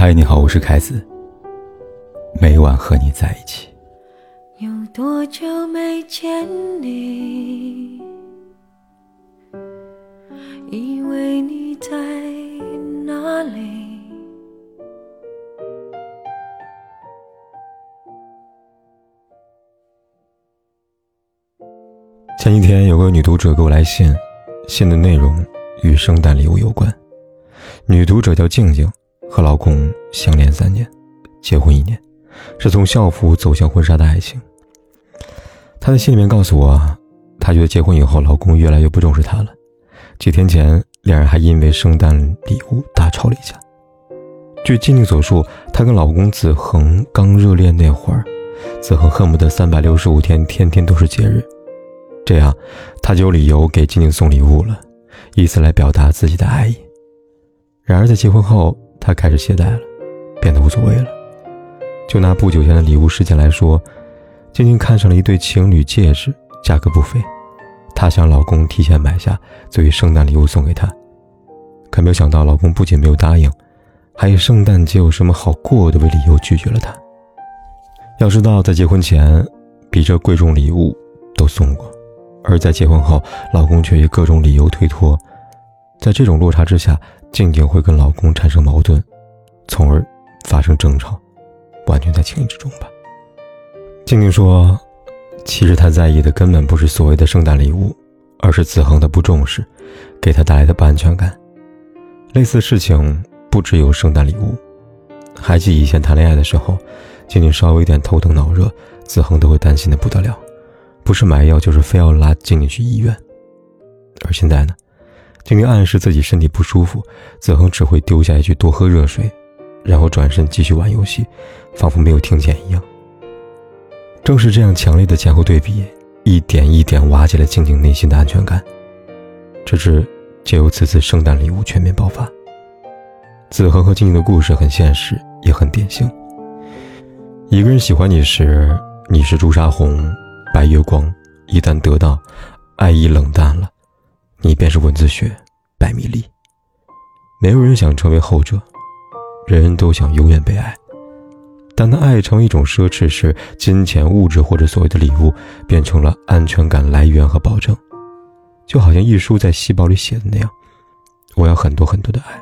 嗨，你好，我是凯子。每晚和你在一起。有多久没见你？以为你在哪里？前几天有个女读者给我来信，信的内容与圣诞礼物有关。女读者叫静静，和老公相恋三年，结婚一年，是从校服走向婚纱的爱情。她在信里面告诉我，她觉得结婚以后，老公越来越不重视她了。几天前，两人还因为圣诞礼物大吵了一架。据静静所述，她跟老公子恒刚热恋那会儿，子恒恨不得三百六十五天天天都是节日，这样他就有理由给静静送礼物了，以此来表达自己的爱意。然而在结婚后，他开始懈怠了，变得无所谓了。就拿不久前的礼物事件来说，静静看上了一对情侣戒指，价格不菲。她想老公提前买下，作为圣诞礼物送给她。可没有想到，老公不仅没有答应，还以圣诞节有什么好过的为理由拒绝了她。要知道，在结婚前，比这贵重礼物都送过，而在结婚后，老公却以各种理由推脱。在这种落差之下，静静会跟老公产生矛盾，从而发生争吵，完全在情理之中吧。静静说。其实她在意的根本不是所谓的圣诞礼物，而是子恒的不重视，给她带来的不安全感。类似事情不只有圣诞礼物，还记以前谈恋爱的时候，静静稍微有点头疼脑热，子恒都会担心的不得了，不是买药就是非要拉静静去医院。而现在呢，静静暗示自己身体不舒服，子恒只会丢下一句多喝热水，然后转身继续玩游戏，仿佛没有听见一样。正是这样强烈的前后对比，一点一点瓦解了静静内心的安全感，直至借由此次圣诞礼物全面爆发。子恒和静静的故事很现实，也很典型。一个人喜欢你时，你是朱砂红、白月光；一旦得到，爱意冷淡了，你便是文字学，百米丽。没有人想成为后者，人人都想永远被爱。当爱成为一种奢侈时，金钱、物质或者所谓的礼物变成了安全感来源和保证，就好像一书在细胞里写的那样：“我要很多很多的爱，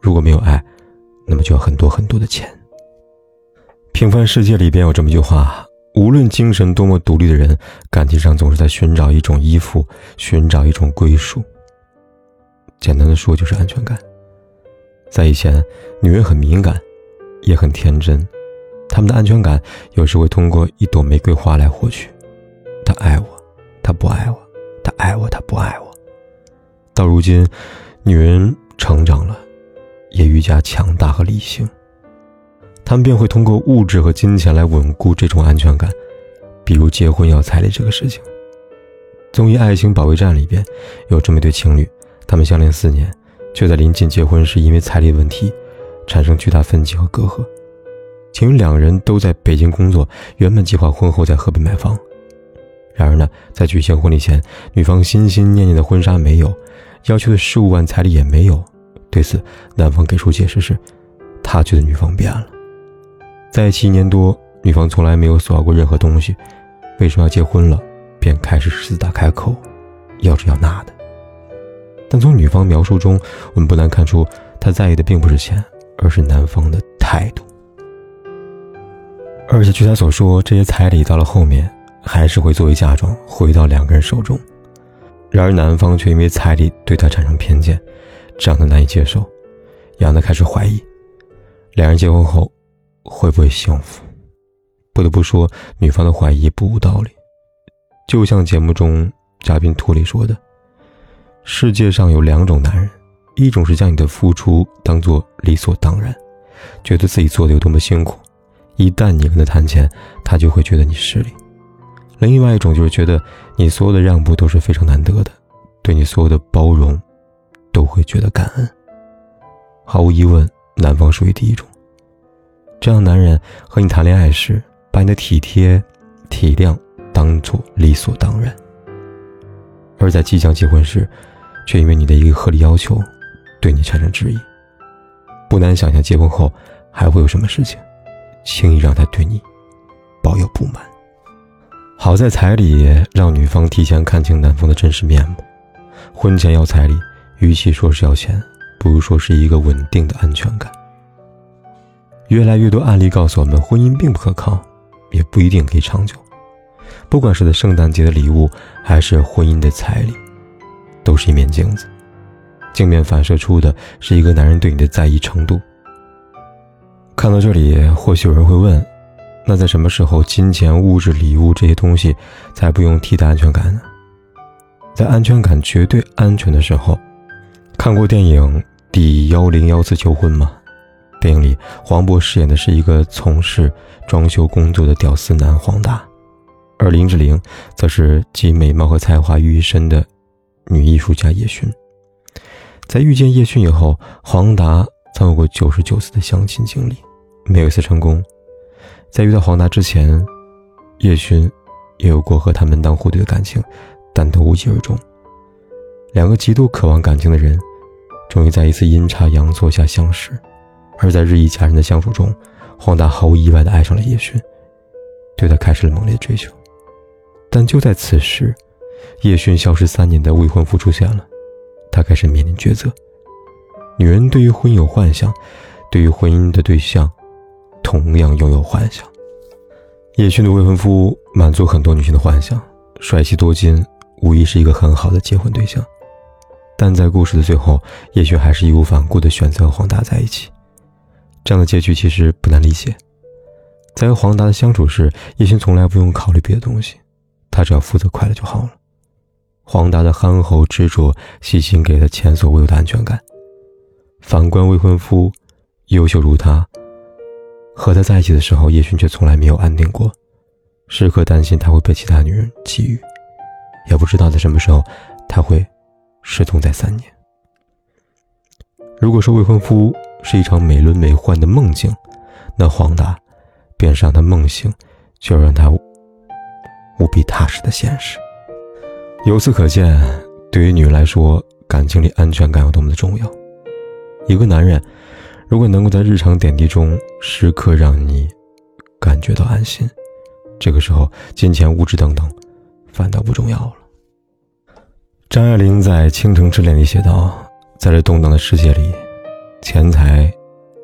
如果没有爱，那么就要很多很多的钱。”平凡世界里边有这么一句话：无论精神多么独立的人，感情上总是在寻找一种依附，寻找一种归属。简单的说，就是安全感。在以前，女人很敏感，也很天真。她们的安全感有时会通过一朵玫瑰花来获取。他爱我，他不爱我；他爱我，他不爱我。到如今，女人成长了，也愈加强大和理性。他们便会通过物质和金钱来稳固这种安全感，比如结婚要彩礼这个事情。综艺《爱情保卫战》里边有这么一对情侣，他们相恋四年，却在临近结婚时因为彩礼问题产生巨大分歧和隔阂。情侣两个人都在北京工作，原本计划婚后在河北买房。然而呢，在举行婚礼前，女方心心念念的婚纱没有，要求的十五万彩礼也没有。对此，男方给出解释是，他觉得女方变了。在一起一年多，女方从来没有索要过任何东西，为什么要结婚了，便开始狮子大开口，要这要那的。但从女方描述中，我们不难看出，她在意的并不是钱，而是男方的态度。而且据他所说，这些彩礼到了后面还是会作为嫁妆回到两个人手中。然而男方却因为彩礼对他产生偏见，这让他难以接受，让他开始怀疑，两人结婚后会不会幸福？不得不说，女方的怀疑不无道理。就像节目中嘉宾图里说的：“世界上有两种男人，一种是将你的付出当做理所当然，觉得自己做的有多么辛苦。”一旦你跟他谈钱，他就会觉得你势利；另外一种就是觉得你所有的让步都是非常难得的，对你所有的包容都会觉得感恩。毫无疑问，男方属于第一种。这样男人和你谈恋爱时，把你的体贴、体谅当做理所当然；而在即将结婚时，却因为你的一个合理要求，对你产生质疑。不难想象，结婚后还会有什么事情，轻易让他对你抱有不满？好在彩礼让女方提前看清男方的真实面目。婚前要彩礼，与其说是要钱，不如说是一个稳定的安全感。越来越多案例告诉我们，婚姻并不可靠，也不一定可以长久。不管是在圣诞节的礼物，还是婚姻的彩礼，都是一面镜子，镜面反射出的是一个男人对你的在意程度。看到这里，或许有人会问：那在什么时候，金钱、物质、礼物这些东西才不用替代安全感呢？在安全感绝对安全的时候，看过电影《第幺零幺次求婚》吗？电影里，黄渤饰演的是一个从事装修工作的屌丝男黄达，而林志玲则是集美貌和才华于一身的女艺术家叶璇。在遇见叶璇以后，黄达曾有过九十九次的相亲经历，没有一次成功。在遇到黄达之前，叶璇也有过和他门当户对的感情。但都无疾而终。两个极度渴望感情的人，终于在一次阴差阳错下相识。而在日益加深的相处中，黄达毫无意外地爱上了叶璇，对他开始了猛烈追求。但就在此时，叶璇消失三年的未婚夫出现了，他开始面临抉择。女人对于婚姻有幻想，对于婚姻的对象，同样拥有幻想。叶璇的未婚夫满足很多女性的幻想，帅气多金。无疑是一个很好的结婚对象，但在故事的最后，叶璇还是义无反顾地选择和黄达在一起。这样的结局其实不难理解。在和黄达的相处时，叶勋从来不用考虑别的东西，他只要负责快乐就好了。黄达的憨厚执着、细心，给了前所未有的安全感。反观未婚夫，优秀如他，和他在一起的时候，叶璇却从来没有安定过，时刻担心他会被其他女人觊觎。也不知道在什么时候他会失踪在三年。如果说未婚夫是一场美轮美奂的梦境，那黄达便是让他梦醒却让他无比踏实的现实。由此可见，对于女人来说，感情里安全感有多么的重要。一个男人如果能够在日常点滴中时刻让你感觉到安心，这个时候金钱、物质等等。反倒不重要了。张爱玲在《倾城之恋》里写道：“在这动荡的世界里，钱财、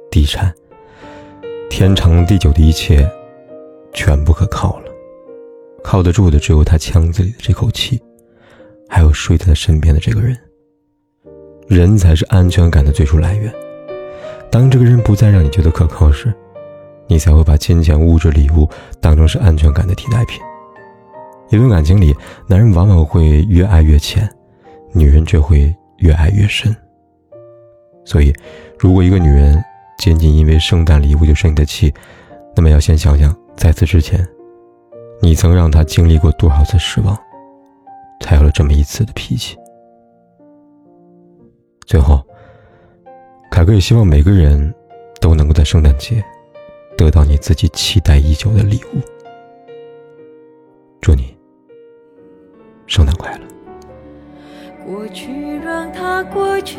地产、天长地久的一切，全不可靠了。靠得住的只有他腔子里的这口气，还有睡在他身边的这个人。人才是安全感的最初来源。当这个人不再让你觉得可靠时，你才会把金钱、物质、礼物当成是安全感的替代品。”一段感情里，男人往往会越爱越浅，女人却会越爱越深。所以，如果一个女人仅仅因为圣诞礼物就生你的气，那么要先想想，在此之前，你曾让她经历过多少次失望，才有了这么一次的脾气。最后，凯哥也希望每个人都能够在圣诞节得到你自己期待已久的礼物。祝你！圣诞快乐。过去让它过去，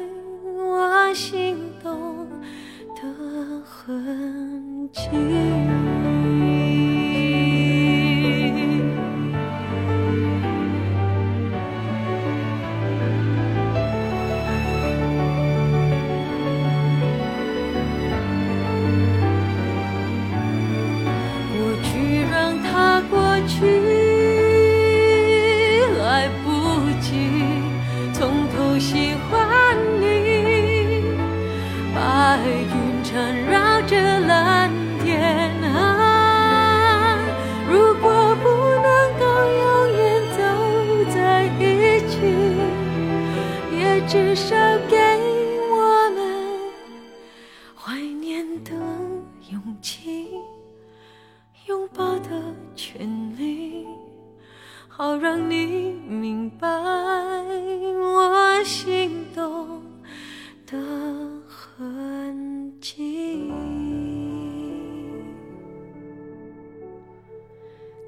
心动的痕迹。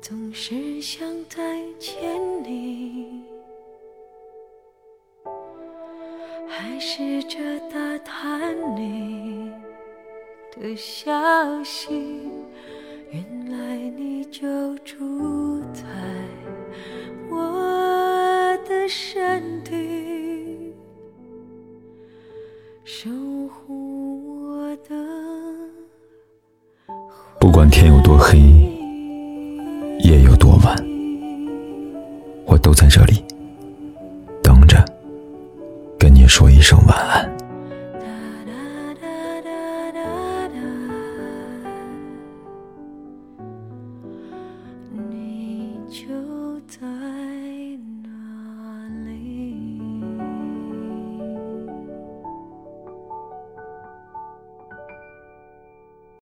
总是想再见你，还试着打探你的消息，原来你就住在我的身体守护我的。不管天有多黑。都在这里等着，跟你说一声晚安。